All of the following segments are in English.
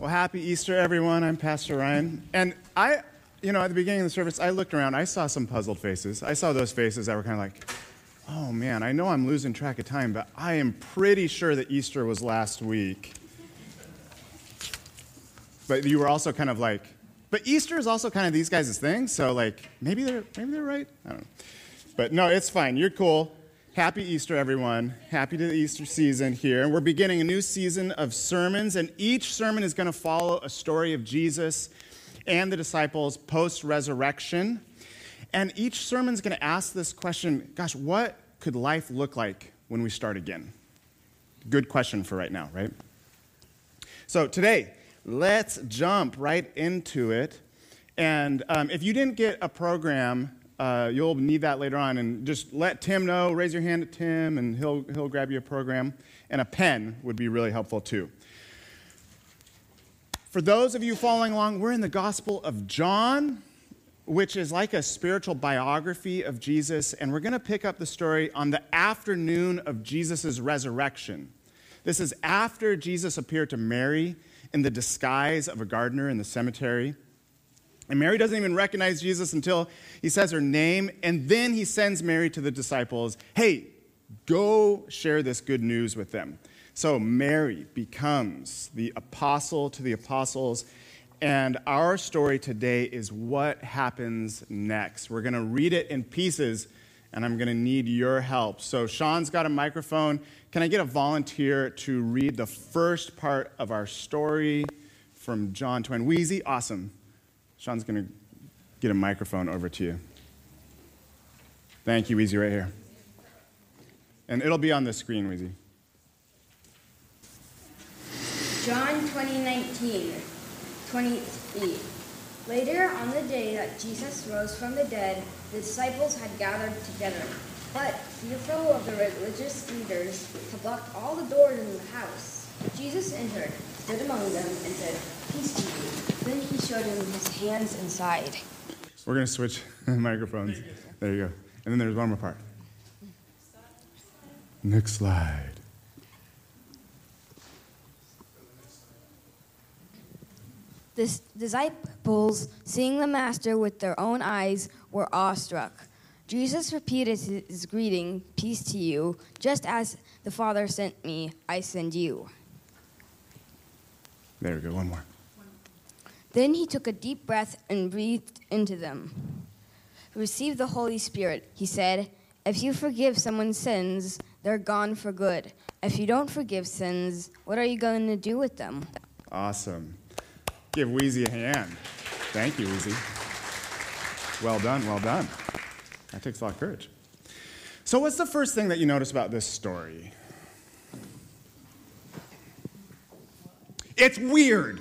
Well, happy Easter, everyone. I'm Pastor Ryan. And I, you know, at the beginning of the service, I looked around. I saw some puzzled faces. I saw those faces that were kind of like, oh man, I know I'm losing track of time, but I am pretty sure that Easter was last week. But you were also kind of like, but Easter is also kind of these guys' thing, so like maybe they're maybe they're right. I don't know. But no, it's fine. You're cool. Happy Easter, everyone. Happy to the Easter season here. And we're beginning a new season of sermons, and each sermon is going to follow a story of Jesus and the disciples post resurrection. And each sermon is going to ask this question gosh, what could life look like when we start again? Good question for right now, right? So today, let's jump right into it. And um, if you didn't get a program uh, you'll need that later on. And just let Tim know, raise your hand at Tim, and he'll, he'll grab you a program. And a pen would be really helpful too. For those of you following along, we're in the Gospel of John, which is like a spiritual biography of Jesus. And we're going to pick up the story on the afternoon of Jesus' resurrection. This is after Jesus appeared to Mary in the disguise of a gardener in the cemetery. And Mary doesn't even recognize Jesus until he says her name, and then he sends Mary to the disciples hey, go share this good news with them. So Mary becomes the apostle to the apostles. And our story today is what happens next. We're going to read it in pieces, and I'm going to need your help. So, Sean's got a microphone. Can I get a volunteer to read the first part of our story from John Twain? Wheezy, awesome. Sean's going to get a microphone over to you. Thank you, Weezy, right here. And it'll be on the screen, Weezy. John 2019, 28. Later, on the day that Jesus rose from the dead, the disciples had gathered together. But, fearful of the religious leaders, had blocked all the doors in the house. Jesus entered, stood among them, and said, Peace to you. Then he showed him his hands and side. We're going to switch microphones. There you go. And then there's one more part. Next slide. The disciples, seeing the master with their own eyes, were awestruck. Jesus repeated his greeting, Peace to you, just as the Father sent me, I send you. There we go, one more. Then he took a deep breath and breathed into them. Receive the Holy Spirit, he said. If you forgive someone's sins, they're gone for good. If you don't forgive sins, what are you going to do with them? Awesome. Give Wheezy a hand. Thank you, Wheezy. Well done, well done. That takes a lot of courage. So, what's the first thing that you notice about this story? It's weird.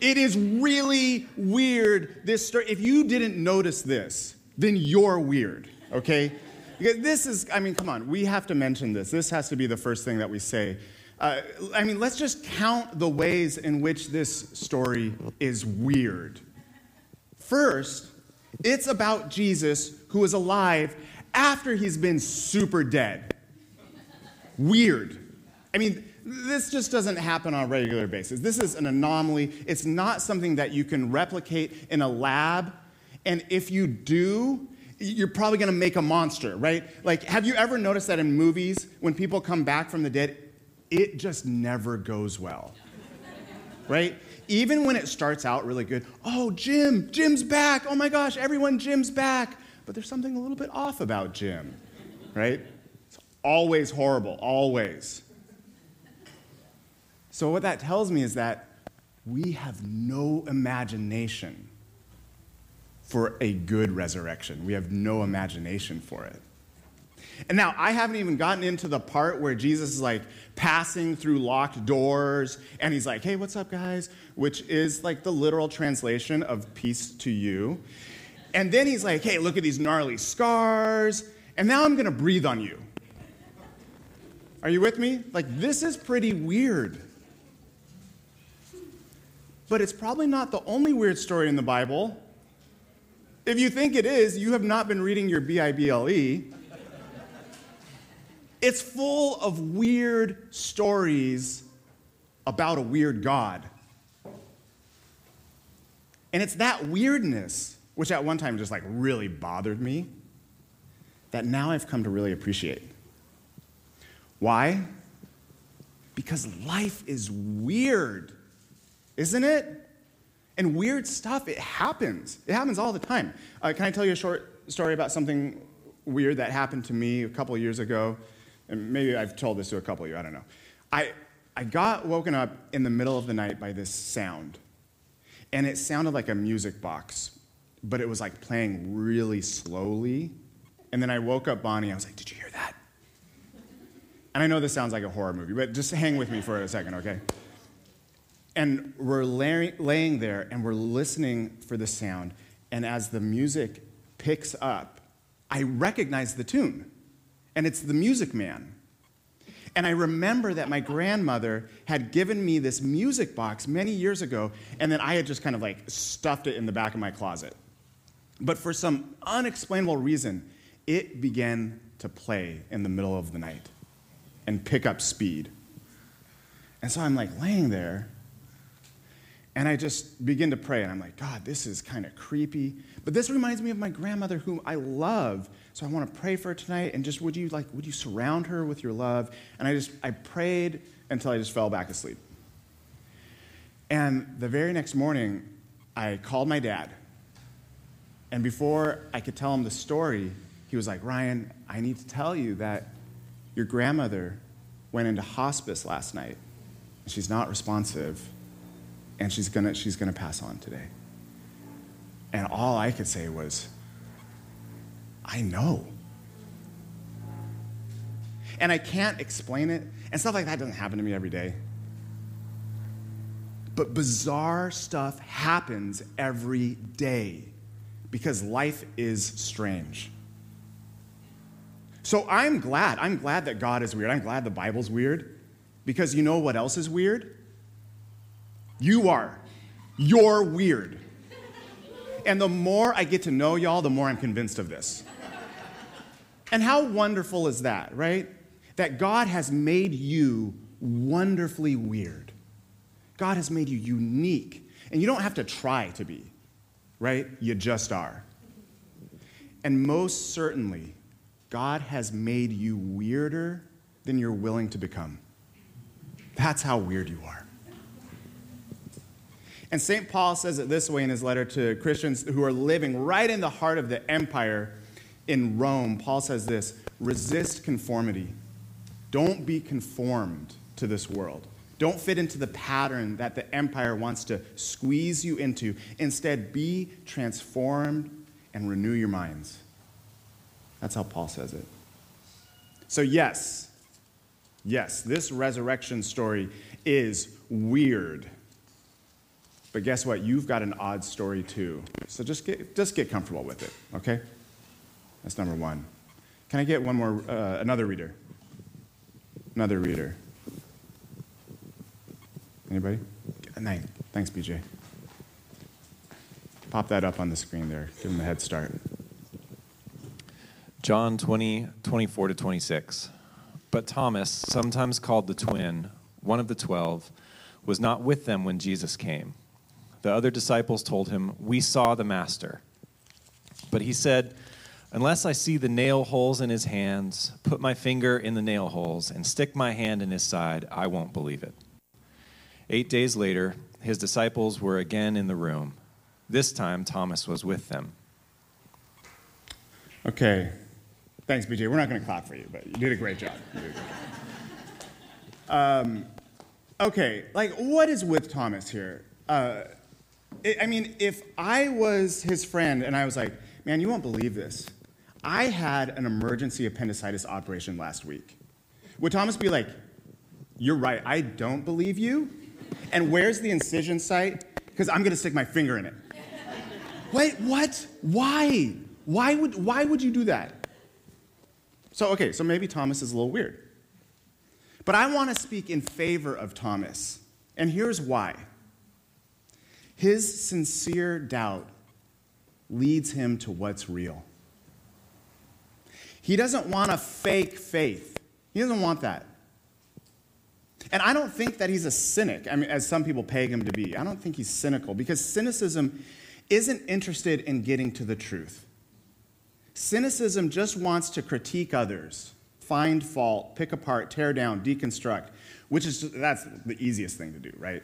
It is really weird, this story. If you didn't notice this, then you're weird, okay? Because this is, I mean, come on, we have to mention this. This has to be the first thing that we say. Uh, I mean, let's just count the ways in which this story is weird. First, it's about Jesus who is alive after he's been super dead. Weird. I mean, this just doesn't happen on a regular basis. This is an anomaly. It's not something that you can replicate in a lab. And if you do, you're probably going to make a monster, right? Like, have you ever noticed that in movies, when people come back from the dead, it just never goes well, right? Even when it starts out really good, oh, Jim, Jim's back. Oh my gosh, everyone, Jim's back. But there's something a little bit off about Jim, right? It's always horrible, always. So, what that tells me is that we have no imagination for a good resurrection. We have no imagination for it. And now, I haven't even gotten into the part where Jesus is like passing through locked doors and he's like, hey, what's up, guys? Which is like the literal translation of peace to you. And then he's like, hey, look at these gnarly scars. And now I'm going to breathe on you. Are you with me? Like, this is pretty weird. But it's probably not the only weird story in the Bible. If you think it is, you have not been reading your B I B L E. It's full of weird stories about a weird God. And it's that weirdness, which at one time just like really bothered me, that now I've come to really appreciate. Why? Because life is weird, isn't it? And weird stuff, it happens. It happens all the time. Uh, can I tell you a short story about something weird that happened to me a couple years ago? And maybe I've told this to a couple of you, I don't know. I, I got woken up in the middle of the night by this sound. And it sounded like a music box, but it was like playing really slowly. And then I woke up Bonnie. I was like, Did you hear that? And I know this sounds like a horror movie, but just hang with me for a second, okay? And we're laying there and we're listening for the sound. And as the music picks up, I recognize the tune. And it's the Music Man. And I remember that my grandmother had given me this music box many years ago, and then I had just kind of like stuffed it in the back of my closet. But for some unexplainable reason, it began to play in the middle of the night and pick up speed. And so I'm like laying there, and I just begin to pray, and I'm like, God, this is kind of creepy. But this reminds me of my grandmother, whom I love. So I want to pray for her tonight, and just would you like, would you surround her with your love? And I just, I prayed until I just fell back asleep. And the very next morning, I called my dad. And before I could tell him the story, he was like, Ryan, I need to tell you that your grandmother went into hospice last night. She's not responsive, and she's gonna, she's gonna pass on today. And all I could say was, I know. And I can't explain it, and stuff like that doesn't happen to me every day. But bizarre stuff happens every day because life is strange. So I'm glad. I'm glad that God is weird. I'm glad the Bible's weird because you know what else is weird? You are. You're weird. And the more I get to know y'all, the more I'm convinced of this. And how wonderful is that, right? That God has made you wonderfully weird. God has made you unique. And you don't have to try to be, right? You just are. And most certainly, God has made you weirder than you're willing to become. That's how weird you are. And St. Paul says it this way in his letter to Christians who are living right in the heart of the empire in Rome. Paul says this resist conformity. Don't be conformed to this world. Don't fit into the pattern that the empire wants to squeeze you into. Instead, be transformed and renew your minds. That's how Paul says it. So, yes, yes, this resurrection story is weird. But guess what? You've got an odd story too. So just get, just get comfortable with it, okay? That's number one. Can I get one more, uh, another reader? Another reader. Anybody? Nine. Thanks, BJ. Pop that up on the screen there. Give them a head start. John 20, 24 to 26. But Thomas, sometimes called the twin, one of the twelve, was not with them when Jesus came. The other disciples told him, We saw the Master. But he said, Unless I see the nail holes in his hands, put my finger in the nail holes, and stick my hand in his side, I won't believe it. Eight days later, his disciples were again in the room. This time, Thomas was with them. Okay, Thanks, BJ. We're not going to clap for you, but you did a great job. Um, okay, like, what is with Thomas here? Uh, I mean, if I was his friend and I was like, man, you won't believe this. I had an emergency appendicitis operation last week. Would Thomas be like, you're right, I don't believe you? And where's the incision site? Because I'm going to stick my finger in it. Wait, what? Why? Why would, why would you do that? So, okay, so maybe Thomas is a little weird. But I want to speak in favor of Thomas, and here's why. His sincere doubt leads him to what's real. He doesn't want a fake faith, he doesn't want that. And I don't think that he's a cynic, I mean, as some people peg him to be. I don't think he's cynical because cynicism isn't interested in getting to the truth. Cynicism just wants to critique others, find fault, pick apart, tear down, deconstruct, which is that's the easiest thing to do, right?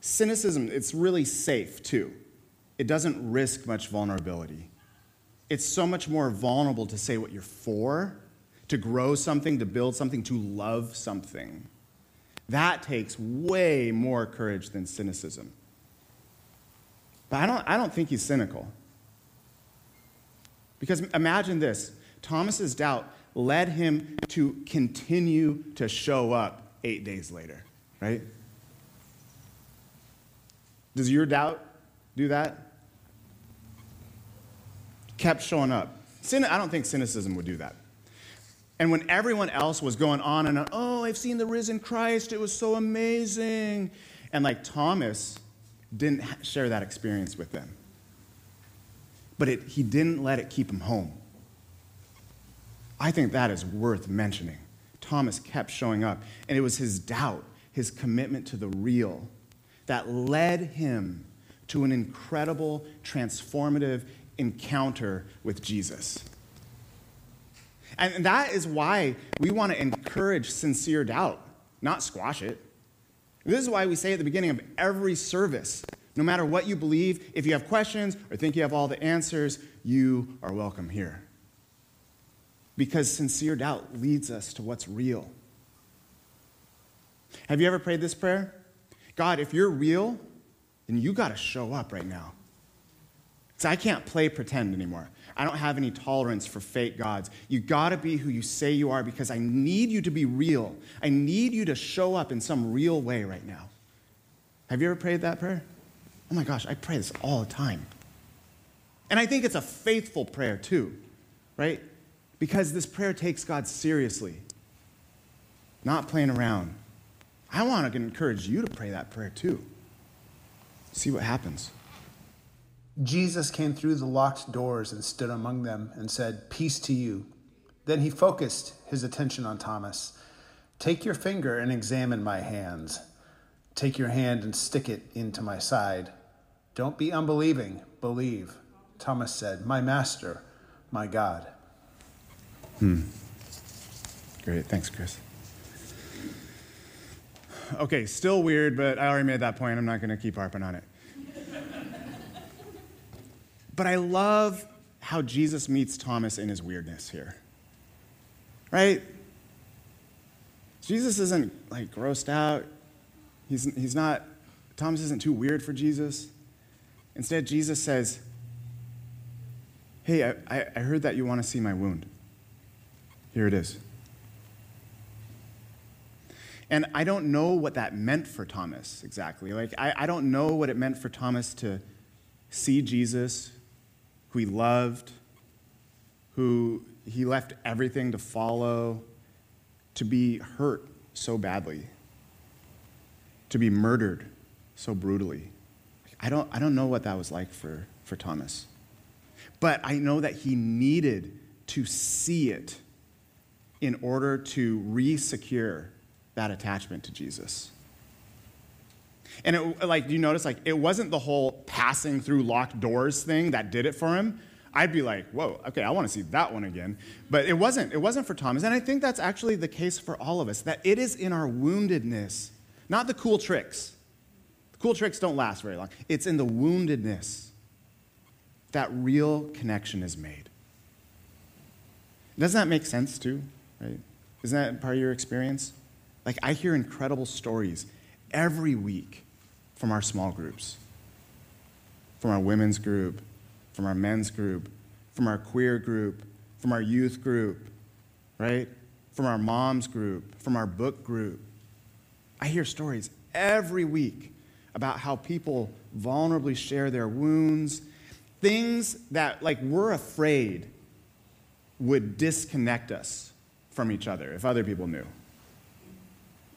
Cynicism, it's really safe too. It doesn't risk much vulnerability. It's so much more vulnerable to say what you're for to grow something, to build something, to love something. That takes way more courage than cynicism. But I don't, I don't think he's cynical. Because imagine this Thomas's doubt led him to continue to show up eight days later, right? Does your doubt do that? Kept showing up. I don't think cynicism would do that. And when everyone else was going on and on, oh, I've seen the risen Christ, it was so amazing. And like Thomas didn't share that experience with them. But it, he didn't let it keep him home. I think that is worth mentioning. Thomas kept showing up, and it was his doubt, his commitment to the real, that led him to an incredible, transformative encounter with Jesus. And that is why we want to encourage sincere doubt, not squash it. This is why we say at the beginning of every service no matter what you believe, if you have questions or think you have all the answers, you are welcome here. Because sincere doubt leads us to what's real. Have you ever prayed this prayer? God, if you're real, then you got to show up right now. So I can't play pretend anymore. I don't have any tolerance for fake gods. You got to be who you say you are because I need you to be real. I need you to show up in some real way right now. Have you ever prayed that prayer? Oh my gosh, I pray this all the time. And I think it's a faithful prayer too, right? Because this prayer takes God seriously, not playing around. I want to encourage you to pray that prayer too. See what happens. Jesus came through the locked doors and stood among them and said, Peace to you. Then he focused his attention on Thomas. Take your finger and examine my hands. Take your hand and stick it into my side. Don't be unbelieving, believe. Thomas said, My master, my God. Hmm. Great. Thanks, Chris. Okay, still weird, but I already made that point. I'm not going to keep harping on it. But I love how Jesus meets Thomas in his weirdness here. Right? Jesus isn't like grossed out. He's, he's not, Thomas isn't too weird for Jesus. Instead, Jesus says, Hey, I, I heard that you want to see my wound. Here it is. And I don't know what that meant for Thomas exactly. Like, I, I don't know what it meant for Thomas to see Jesus who he loved, who he left everything to follow, to be hurt so badly, to be murdered so brutally. I don't, I don't know what that was like for, for Thomas. But I know that he needed to see it in order to re secure that attachment to Jesus. And it, like, you notice, like, it wasn't the whole passing through locked doors thing that did it for him. I'd be like, whoa, okay, I want to see that one again. But it wasn't. It wasn't for Thomas. And I think that's actually the case for all of us, that it is in our woundedness, not the cool tricks. The cool tricks don't last very long. It's in the woundedness that real connection is made. Doesn't that make sense too, right? Isn't that part of your experience? Like, I hear incredible stories every week from our small groups, from our women's group, from our men's group, from our queer group, from our youth group, right? From our moms group, from our book group. I hear stories every week about how people vulnerably share their wounds, things that, like, we're afraid would disconnect us from each other if other people knew.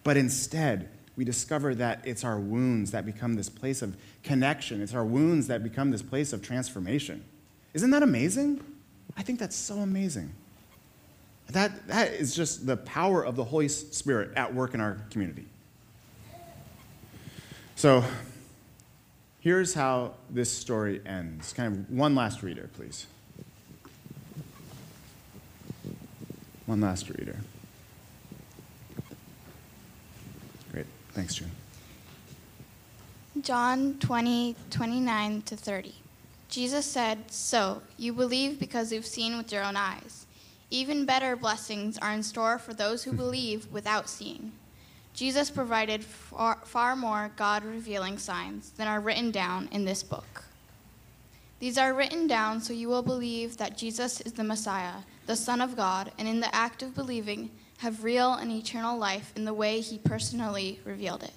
But instead, we discover that it's our wounds that become this place of connection. It's our wounds that become this place of transformation. Isn't that amazing? I think that's so amazing. That, that is just the power of the Holy Spirit at work in our community. So, here's how this story ends. Kind of one last reader, please. One last reader. Great. Thanks, June. John 20, 29 to 30. Jesus said, So, you believe because you've seen with your own eyes. Even better blessings are in store for those who hmm. believe without seeing. Jesus provided far, far more God revealing signs than are written down in this book. These are written down so you will believe that Jesus is the Messiah, the Son of God, and in the act of believing, have real and eternal life in the way he personally revealed it.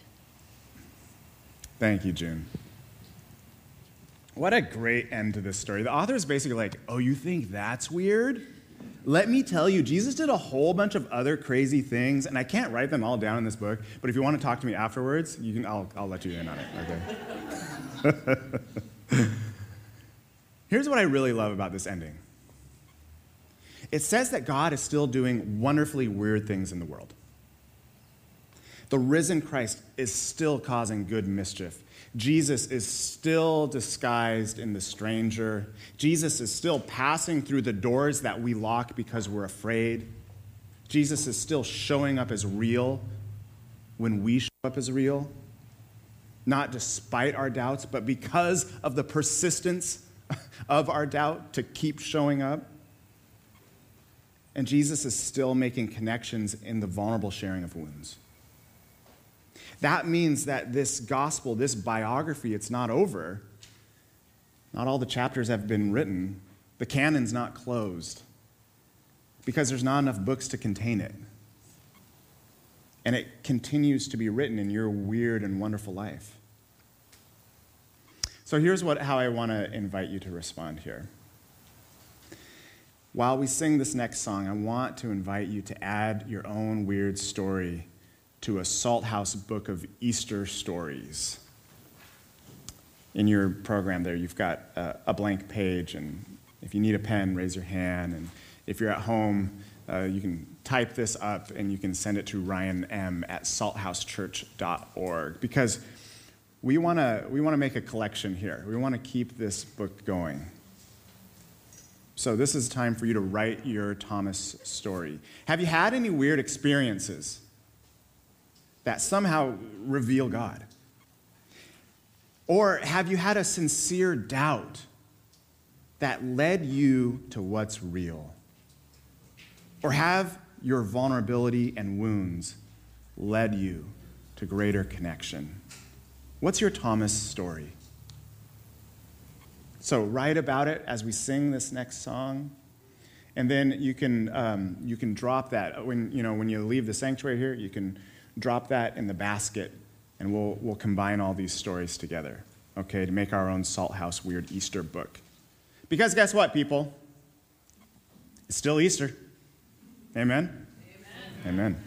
Thank you, June. What a great end to this story. The author is basically like, Oh, you think that's weird? Let me tell you, Jesus did a whole bunch of other crazy things, and I can't write them all down in this book, but if you want to talk to me afterwards, you can, I'll, I'll let you in on it, okay? Here's what I really love about this ending it says that God is still doing wonderfully weird things in the world. The risen Christ is still causing good mischief. Jesus is still disguised in the stranger. Jesus is still passing through the doors that we lock because we're afraid. Jesus is still showing up as real when we show up as real. Not despite our doubts, but because of the persistence of our doubt to keep showing up. And Jesus is still making connections in the vulnerable sharing of wounds. That means that this gospel, this biography, it's not over. Not all the chapters have been written. The canon's not closed because there's not enough books to contain it. And it continues to be written in your weird and wonderful life. So here's what, how I want to invite you to respond here. While we sing this next song, I want to invite you to add your own weird story to a Salt House book of Easter stories. In your program, there, you've got a blank page, and if you need a pen, raise your hand. And if you're at home, uh, you can type this up and you can send it to Ryan M at salthousechurch.org because we want to we want to make a collection here. We want to keep this book going. So this is time for you to write your Thomas story. Have you had any weird experiences? that somehow reveal God? Or have you had a sincere doubt that led you to what's real? Or have your vulnerability and wounds led you to greater connection? What's your Thomas story? So write about it as we sing this next song. And then you can, um, you can drop that. When, you know, when you leave the sanctuary here, you can drop that in the basket, and we'll, we'll combine all these stories together, okay, to make our own Salt House Weird Easter book. Because guess what, people? It's still Easter. Amen? Amen. Amen.